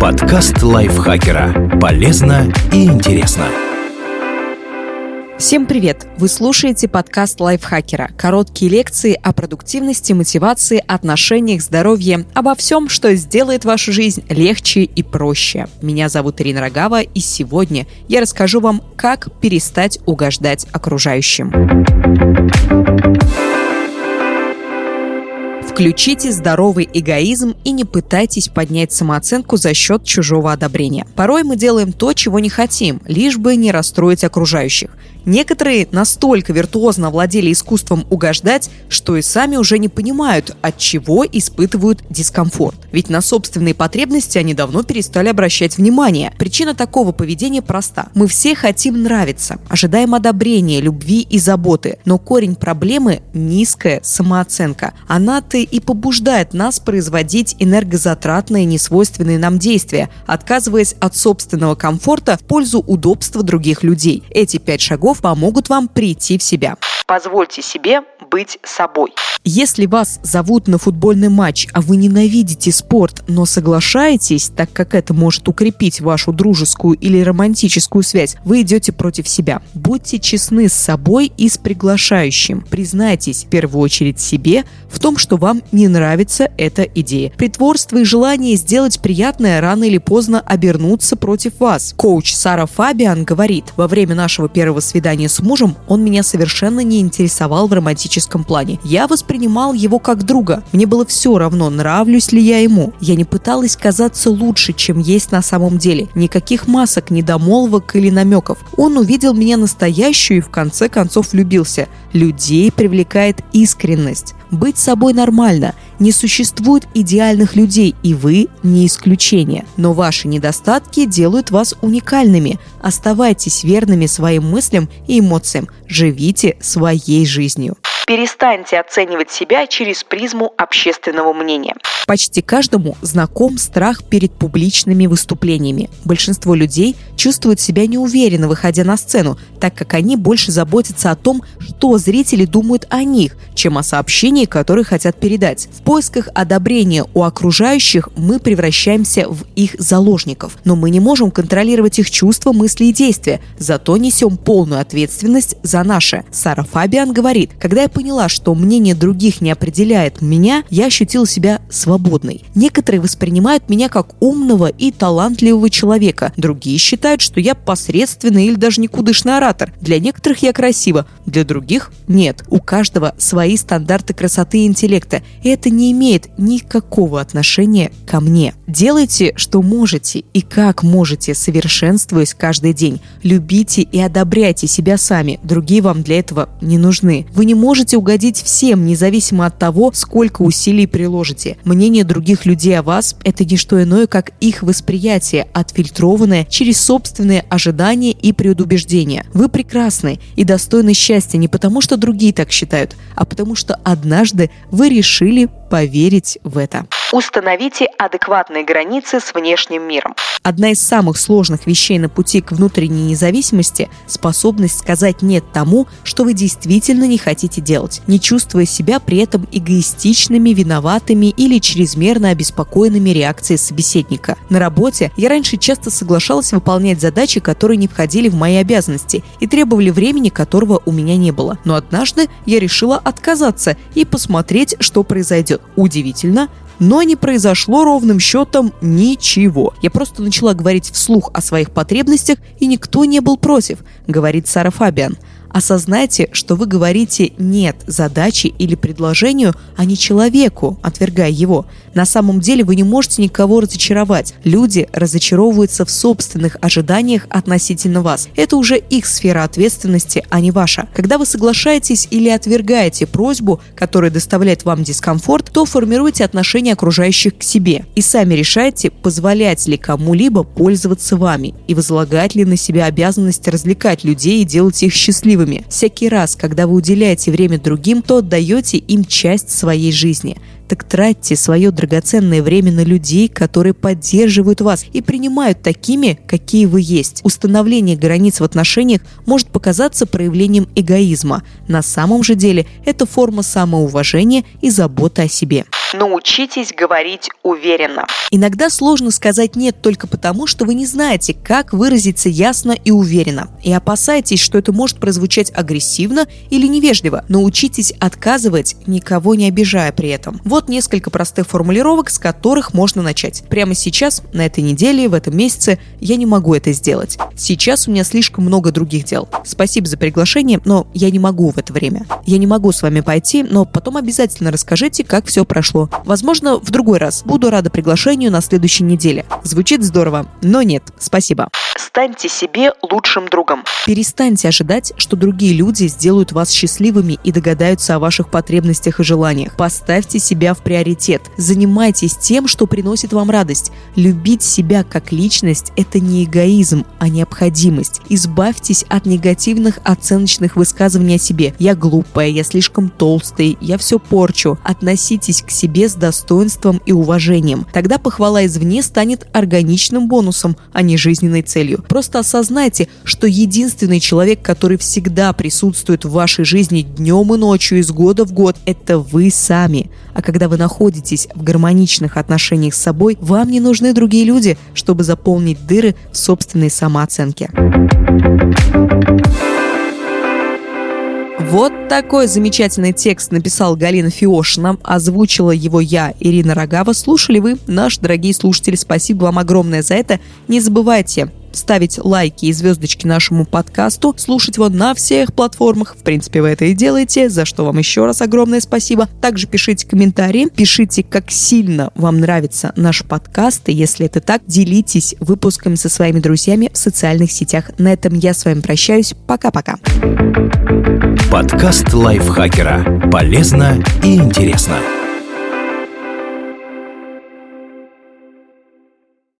Подкаст лайфхакера. Полезно и интересно. Всем привет! Вы слушаете подкаст лайфхакера. Короткие лекции о продуктивности, мотивации, отношениях, здоровье, обо всем, что сделает вашу жизнь легче и проще. Меня зовут Ирина Рогава, и сегодня я расскажу вам, как перестать угождать окружающим. Включите здоровый эгоизм и не пытайтесь поднять самооценку за счет чужого одобрения. Порой мы делаем то, чего не хотим, лишь бы не расстроить окружающих. Некоторые настолько виртуозно владели искусством угождать, что и сами уже не понимают, от чего испытывают дискомфорт. Ведь на собственные потребности они давно перестали обращать внимание. Причина такого поведения проста. Мы все хотим нравиться, ожидаем одобрения, любви и заботы. Но корень проблемы – низкая самооценка. Она-то и побуждает нас производить энергозатратные, несвойственные нам действия, отказываясь от собственного комфорта в пользу удобства других людей. Эти пять шагов помогут вам прийти в себя. Позвольте себе быть собой. Если вас зовут на футбольный матч, а вы ненавидите спорт, но соглашаетесь, так как это может укрепить вашу дружескую или романтическую связь, вы идете против себя. Будьте честны с собой и с приглашающим. Признайтесь в первую очередь себе в том, что вам не нравится эта идея. Притворство и желание сделать приятное рано или поздно обернуться против вас. Коуч Сара Фабиан говорит, во время нашего первого свидания с мужем он меня совершенно не интересовал в романтическом плане. Я воспринимал его как друга. Мне было все равно, нравлюсь ли я ему. Я не пыталась казаться лучше, чем есть на самом деле. Никаких масок, недомолвок или намеков. Он увидел меня настоящую и в конце концов влюбился. Людей привлекает искренность. Быть собой нормально. Не существует идеальных людей, и вы не исключение. Но ваши недостатки делают вас уникальными. Оставайтесь верными своим мыслям и эмоциям. Живите своей жизнью. Перестаньте оценивать себя через призму общественного мнения. Почти каждому знаком страх перед публичными выступлениями. Большинство людей чувствуют себя неуверенно, выходя на сцену, так как они больше заботятся о том, что зрители думают о них, чем о сообщении, которое хотят передать. В поисках одобрения у окружающих мы превращаемся в их заложников, но мы не можем контролировать их чувства, мысли и действия, зато несем полную ответственность за наше. Сара Фабиан говорит, когда я поняла, что мнение других не определяет меня, я ощутила себя свободной. Некоторые воспринимают меня как умного и талантливого человека, другие считают, что я посредственный или даже никудышный оратор. Для некоторых я красива, для других нет. У каждого свои стандарты красоты и интеллекта, и это не имеет никакого отношения ко мне. Делайте, что можете и как можете, совершенствуясь каждый день. Любите и одобряйте себя сами, другие вам для этого не нужны. Вы не можете можете угодить всем, независимо от того, сколько усилий приложите. Мнение других людей о вас – это не что иное, как их восприятие, отфильтрованное через собственные ожидания и предубеждения. Вы прекрасны и достойны счастья не потому, что другие так считают, а потому что однажды вы решили поверить в это. Установите адекватные границы с внешним миром. Одна из самых сложных вещей на пути к внутренней независимости – способность сказать «нет» тому, что вы действительно не хотите делать, не чувствуя себя при этом эгоистичными, виноватыми или чрезмерно обеспокоенными реакцией собеседника. На работе я раньше часто соглашалась выполнять задачи, которые не входили в мои обязанности и требовали времени, которого у меня не было. Но однажды я решила отказаться и посмотреть, что произойдет выглядит удивительно, но не произошло ровным счетом ничего. Я просто начала говорить вслух о своих потребностях, и никто не был против, говорит Сара Фабиан. Осознайте, что вы говорите «нет» задаче или предложению, а не человеку, отвергая его. На самом деле вы не можете никого разочаровать. Люди разочаровываются в собственных ожиданиях относительно вас. Это уже их сфера ответственности, а не ваша. Когда вы соглашаетесь или отвергаете просьбу, которая доставляет вам дискомфорт, то формируете отношение окружающих к себе и сами решаете, позволять ли кому-либо пользоваться вами и возлагать ли на себя обязанность развлекать людей и делать их счастливыми счастливыми. Всякий раз, когда вы уделяете время другим, то отдаете им часть своей жизни. Так тратьте свое драгоценное время на людей, которые поддерживают вас и принимают такими, какие вы есть. Установление границ в отношениях может показаться проявлением эгоизма. На самом же деле это форма самоуважения и заботы о себе. Научитесь говорить уверенно. Иногда сложно сказать «нет» только потому, что вы не знаете, как выразиться ясно и уверенно. И опасаетесь, что это может прозвучать агрессивно или невежливо. Научитесь отказывать, никого не обижая при этом. Вот несколько простых формулировок, с которых можно начать. Прямо сейчас, на этой неделе, в этом месяце я не могу это сделать. Сейчас у меня слишком много других дел. Спасибо за приглашение, но я не могу в это время. Я не могу с вами пойти, но потом обязательно расскажите, как все прошло. Возможно, в другой раз. Буду рада приглашению на следующей неделе. Звучит здорово, но нет. Спасибо. Станьте себе лучшим другом. Перестаньте ожидать, что другие люди сделают вас счастливыми и догадаются о ваших потребностях и желаниях. Поставьте себя в приоритет. Занимайтесь тем, что приносит вам радость. Любить себя как личность – это не эгоизм, а необходимость. Избавьтесь от негативных оценочных высказываний о себе. Я глупая, я слишком толстый, я все порчу. Относитесь к себе с достоинством и уважением. Тогда похвала извне станет органичным бонусом, а не жизненной целью. Просто осознайте, что единственный человек, который всегда присутствует в вашей жизни днем и ночью из года в год, это вы сами. А когда вы находитесь в гармоничных отношениях с собой, вам не нужны другие люди, чтобы заполнить дыры в собственной самооценке. Вот такой замечательный текст написал Галина Фиошина. Озвучила его я, Ирина Рогава. Слушали вы, наши дорогие слушатели. Спасибо вам огромное за это. Не забывайте ставить лайки и звездочки нашему подкасту, слушать его на всех платформах. В принципе, вы это и делаете, за что вам еще раз огромное спасибо. Также пишите комментарии, пишите, как сильно вам нравится наш подкаст, и если это так, делитесь выпусками со своими друзьями в социальных сетях. На этом я с вами прощаюсь. Пока-пока. Подкаст лайфхакера. Полезно и интересно.